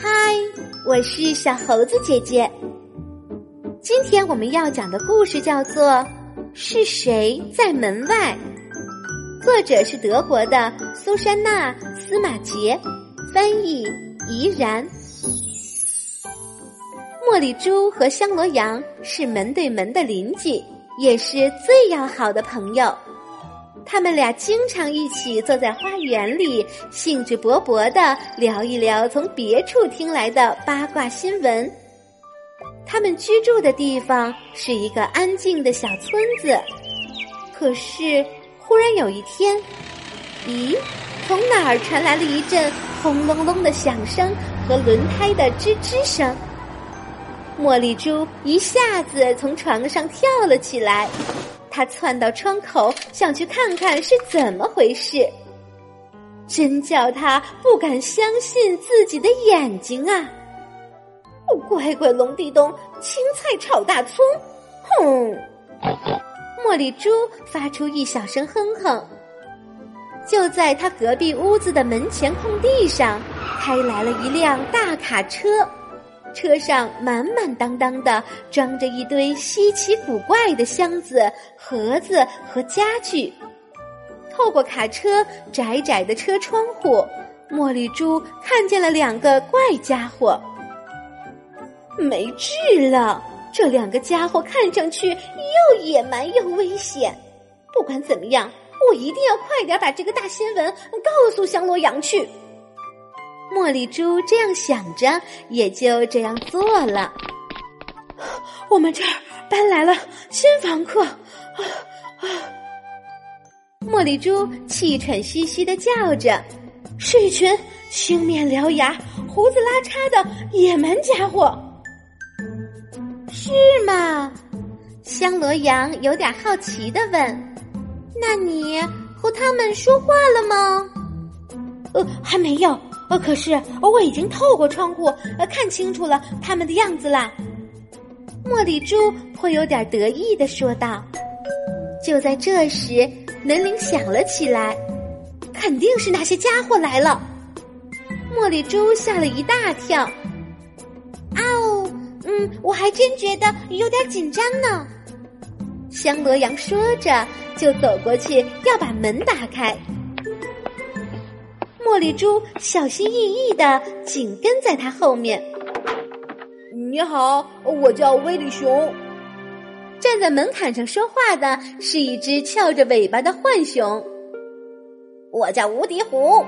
嗨，我是小猴子姐姐。今天我们要讲的故事叫做《是谁在门外》，作者是德国的苏珊娜·司马杰，翻译怡然。茉莉猪和香罗羊是门对门的邻居，也是最要好的朋友。他们俩经常一起坐在花园里，兴致勃勃的聊一聊从别处听来的八卦新闻。他们居住的地方是一个安静的小村子，可是忽然有一天，咦，从哪儿传来了一阵轰隆隆的响声和轮胎的吱吱声？茉莉猪一下子从床上跳了起来，他窜到窗口，想去看看是怎么回事。真叫他不敢相信自己的眼睛啊！乖乖龙地洞，青菜炒大葱，哼！茉莉猪发出一小声哼哼。就在他隔壁屋子的门前空地上，开来了一辆大卡车。车上满满当当的装着一堆稀奇古怪的箱子、盒子和家具。透过卡车窄窄的车窗户，茉莉猪看见了两个怪家伙。没治了！这两个家伙看上去又野蛮又危险。不管怎么样，我一定要快点把这个大新闻告诉香罗羊去。茉莉猪这样想着，也就这样做了。我们这儿搬来了新房客，啊啊！茉莉猪气喘吁吁的叫着：“是一群青面獠牙、胡子拉碴的野蛮家伙。”是吗？香罗羊有点好奇的问：“那你和他们说话了吗？”“呃，还没有。”呃，可是我已经透过窗户呃看清楚了他们的样子啦。茉莉猪颇有点得意的说道。就在这时，门铃响了起来，肯定是那些家伙来了。茉莉猪吓了一大跳。啊哦，嗯，我还真觉得有点紧张呢。香罗羊说着，就走过去要把门打开。茉莉猪小心翼翼的紧跟在他后面。你好，我叫威利熊。站在门槛上说话的是一只翘着尾巴的浣熊。我叫无敌虎。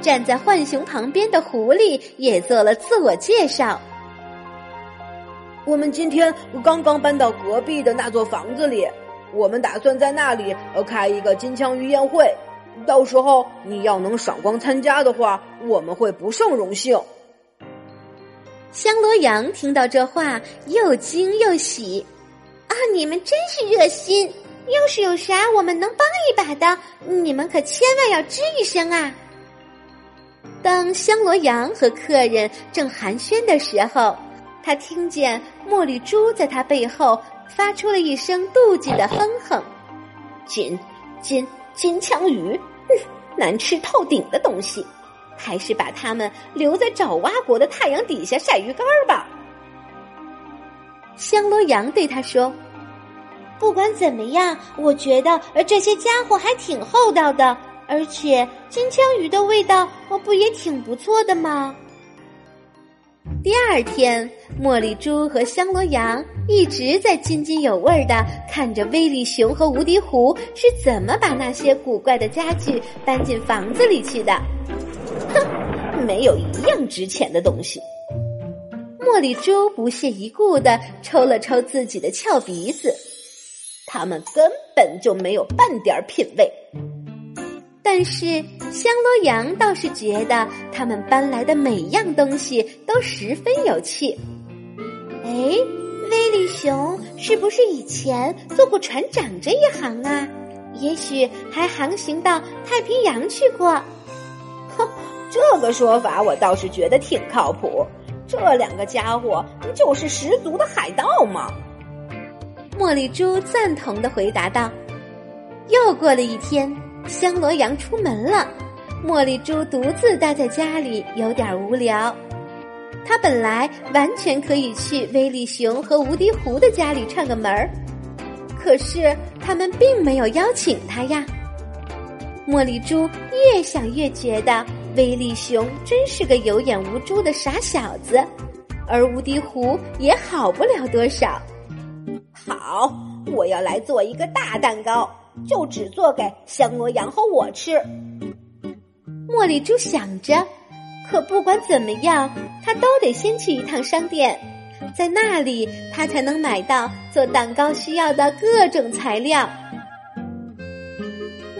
站在浣熊旁边的狐狸也做了自我介绍。我们今天刚刚搬到隔壁的那座房子里，我们打算在那里呃开一个金枪鱼宴会。到时候你要能赏光参加的话，我们会不胜荣幸。香罗羊听到这话，又惊又喜，啊！你们真是热心，要是有啥我们能帮一把的，你们可千万要吱一声啊！当香罗羊和客人正寒暄的时候，他听见茉莉猪在他背后发出了一声妒忌的哼哼：“紧紧。”金枪鱼，难吃透顶的东西，还是把它们留在爪哇国的太阳底下晒鱼干儿吧。香罗羊对他说：“不管怎么样，我觉得这些家伙还挺厚道的，而且金枪鱼的味道不也挺不错的吗？”第二天，茉莉猪和香罗羊一直在津津有味的看着威利熊和无敌狐是怎么把那些古怪的家具搬进房子里去的。哼，没有一样值钱的东西。茉莉猪不屑一顾的抽了抽自己的翘鼻子，他们根本就没有半点品味。但是香罗羊倒是觉得他们搬来的每样东西都十分有趣。哎，威利熊是不是以前做过船长这一行啊？也许还航行到太平洋去过。哼，这个说法我倒是觉得挺靠谱。这两个家伙不就是十足的海盗吗。茉莉猪赞同的回答道。又过了一天。香罗羊出门了，茉莉猪独自待在家里，有点无聊。他本来完全可以去威利熊和无敌狐的家里串个门儿，可是他们并没有邀请他呀。茉莉猪越想越觉得威利熊真是个有眼无珠的傻小子，而无敌狐也好不了多少。好，我要来做一个大蛋糕，就只做给香罗羊和我吃。茉莉猪想着。可不管怎么样，他都得先去一趟商店，在那里他才能买到做蛋糕需要的各种材料。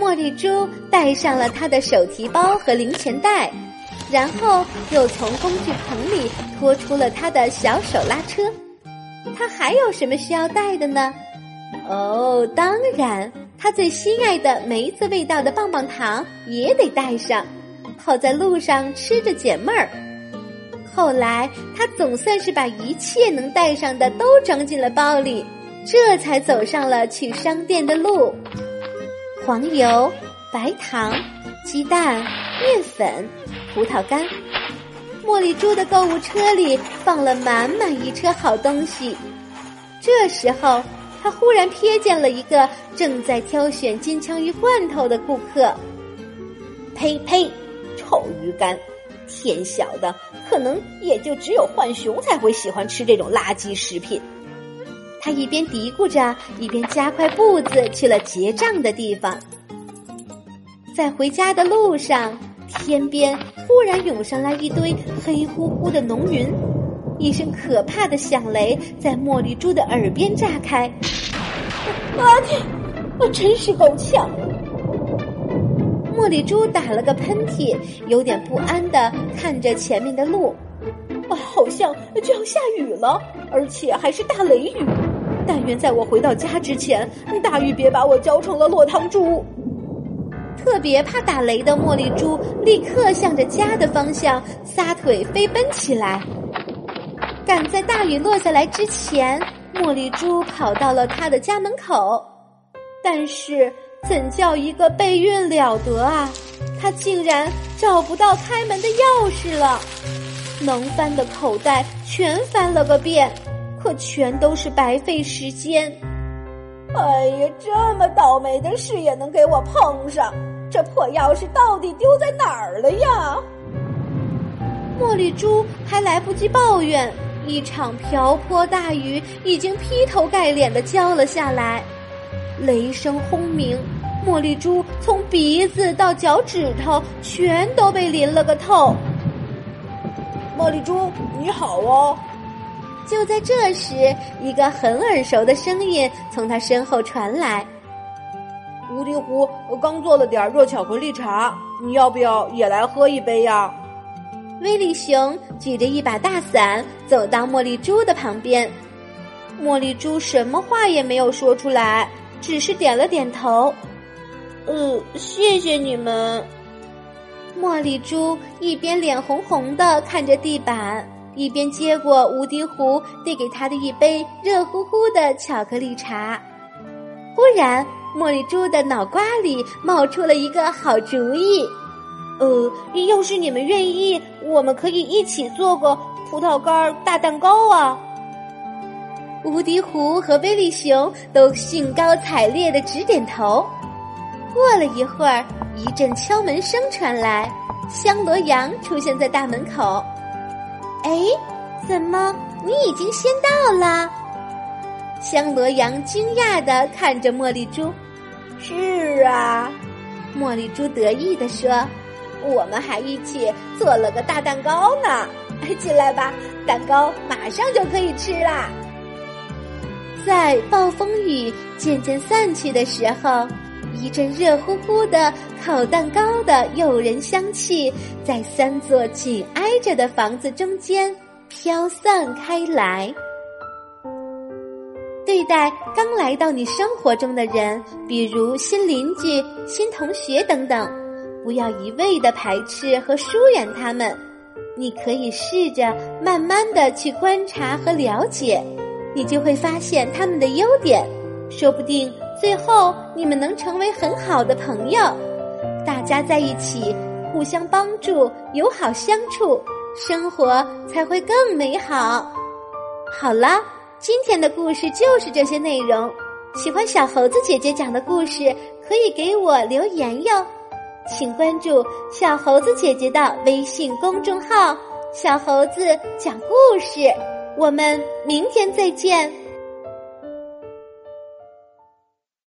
茉莉猪带上了他的手提包和零钱袋，然后又从工具棚里拖出了他的小手拉车。他还有什么需要带的呢？哦，当然，他最心爱的梅子味道的棒棒糖也得带上。好在路上吃着解闷儿。后来他总算是把一切能带上的都装进了包里，这才走上了去商店的路。黄油、白糖、鸡蛋、面粉、葡萄干，茉莉猪的购物车里放了满满一车好东西。这时候，他忽然瞥见了一个正在挑选金枪鱼罐头的顾客。呸呸！臭鱼干，天晓得，可能也就只有浣熊才会喜欢吃这种垃圾食品。他一边嘀咕着，一边加快步子去了结账的地方。在回家的路上，天边忽然涌上来一堆黑乎乎的浓云，一声可怕的响雷在茉莉猪的耳边炸开。啊天，我真是够呛。茉莉猪打了个喷嚏，有点不安的看着前面的路，啊，好像就要下雨了，而且还是大雷雨。但愿在我回到家之前，大雨别把我浇成了落汤猪。特别怕打雷的茉莉猪立刻向着家的方向撒腿飞奔起来，赶在大雨落下来之前，茉莉猪跑到了他的家门口，但是。怎叫一个备孕了得啊！他竟然找不到开门的钥匙了，能翻的口袋全翻了个遍，可全都是白费时间。哎呀，这么倒霉的事也能给我碰上！这破钥匙到底丢在哪儿了呀？茉莉猪还来不及抱怨，一场瓢泼大雨已经劈头盖脸的浇了下来。雷声轰鸣，茉莉猪从鼻子到脚趾头全都被淋了个透。茉莉猪，你好哦！就在这时，一个很耳熟的声音从他身后传来：“无敌狐刚做了点热巧克力茶，你要不要也来喝一杯呀？”威利熊举着一把大伞走到茉莉猪的旁边，茉莉猪什么话也没有说出来。只是点了点头，呃，谢谢你们。茉莉猪一边脸红红的看着地板，一边接过无敌狐递给他的一杯热乎乎的巧克力茶。忽然，茉莉猪的脑瓜里冒出了一个好主意，呃，要是你们愿意，我们可以一起做个葡萄干大蛋糕啊。无敌狐和威利熊都兴高采烈的直点头。过了一会儿，一阵敲门声传来，香罗羊出现在大门口。哎，怎么你已经先到了？香罗羊惊讶的看着茉莉猪。是啊，茉莉猪得意的说：“我们还一起做了个大蛋糕呢。进来吧，蛋糕马上就可以吃啦。”在暴风雨渐渐散去的时候，一阵热乎乎的烤蛋糕的诱人香气，在三座紧挨着的房子中间飘散开来。对待刚来到你生活中的人，比如新邻居、新同学等等，不要一味的排斥和疏远他们，你可以试着慢慢的去观察和了解。你就会发现他们的优点，说不定最后你们能成为很好的朋友。大家在一起，互相帮助，友好相处，生活才会更美好。好了，今天的故事就是这些内容。喜欢小猴子姐姐讲的故事，可以给我留言哟。请关注小猴子姐姐的微信公众号“小猴子讲故事”。我们明天再见。